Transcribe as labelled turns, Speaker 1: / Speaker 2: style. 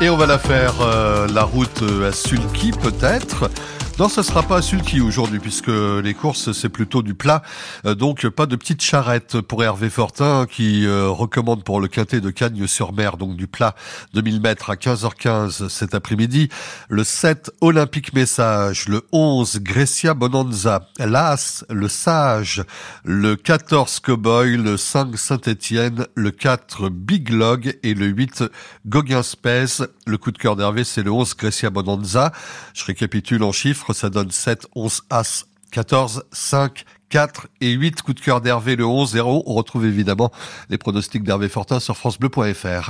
Speaker 1: Et on va la faire euh, la route à Sulky peut-être. Non, ce sera pas Sulky aujourd'hui puisque les courses c'est plutôt du plat. Euh, donc pas de petite charrette pour Hervé Fortin qui euh, recommande pour le quintet de Cagnes-sur-Mer donc du plat 2000 mètres à 15h15 cet après-midi. Le 7 Olympique Message, le 11 Grecia Bonanza, l'As, le Sage, le 14 Cowboy, le 5 Saint-Étienne, le 4 Big Log et le 8 Gauguin Space. Le coup de cœur d'Hervé c'est le 11 Grecia Bonanza. Je récapitule en chiffres ça donne 7, 11, As, 14, 5, 4 et 8 coups de cœur d'Hervé le 11 0. On retrouve évidemment les pronostics d'Hervé Fortin sur francebleu.fr.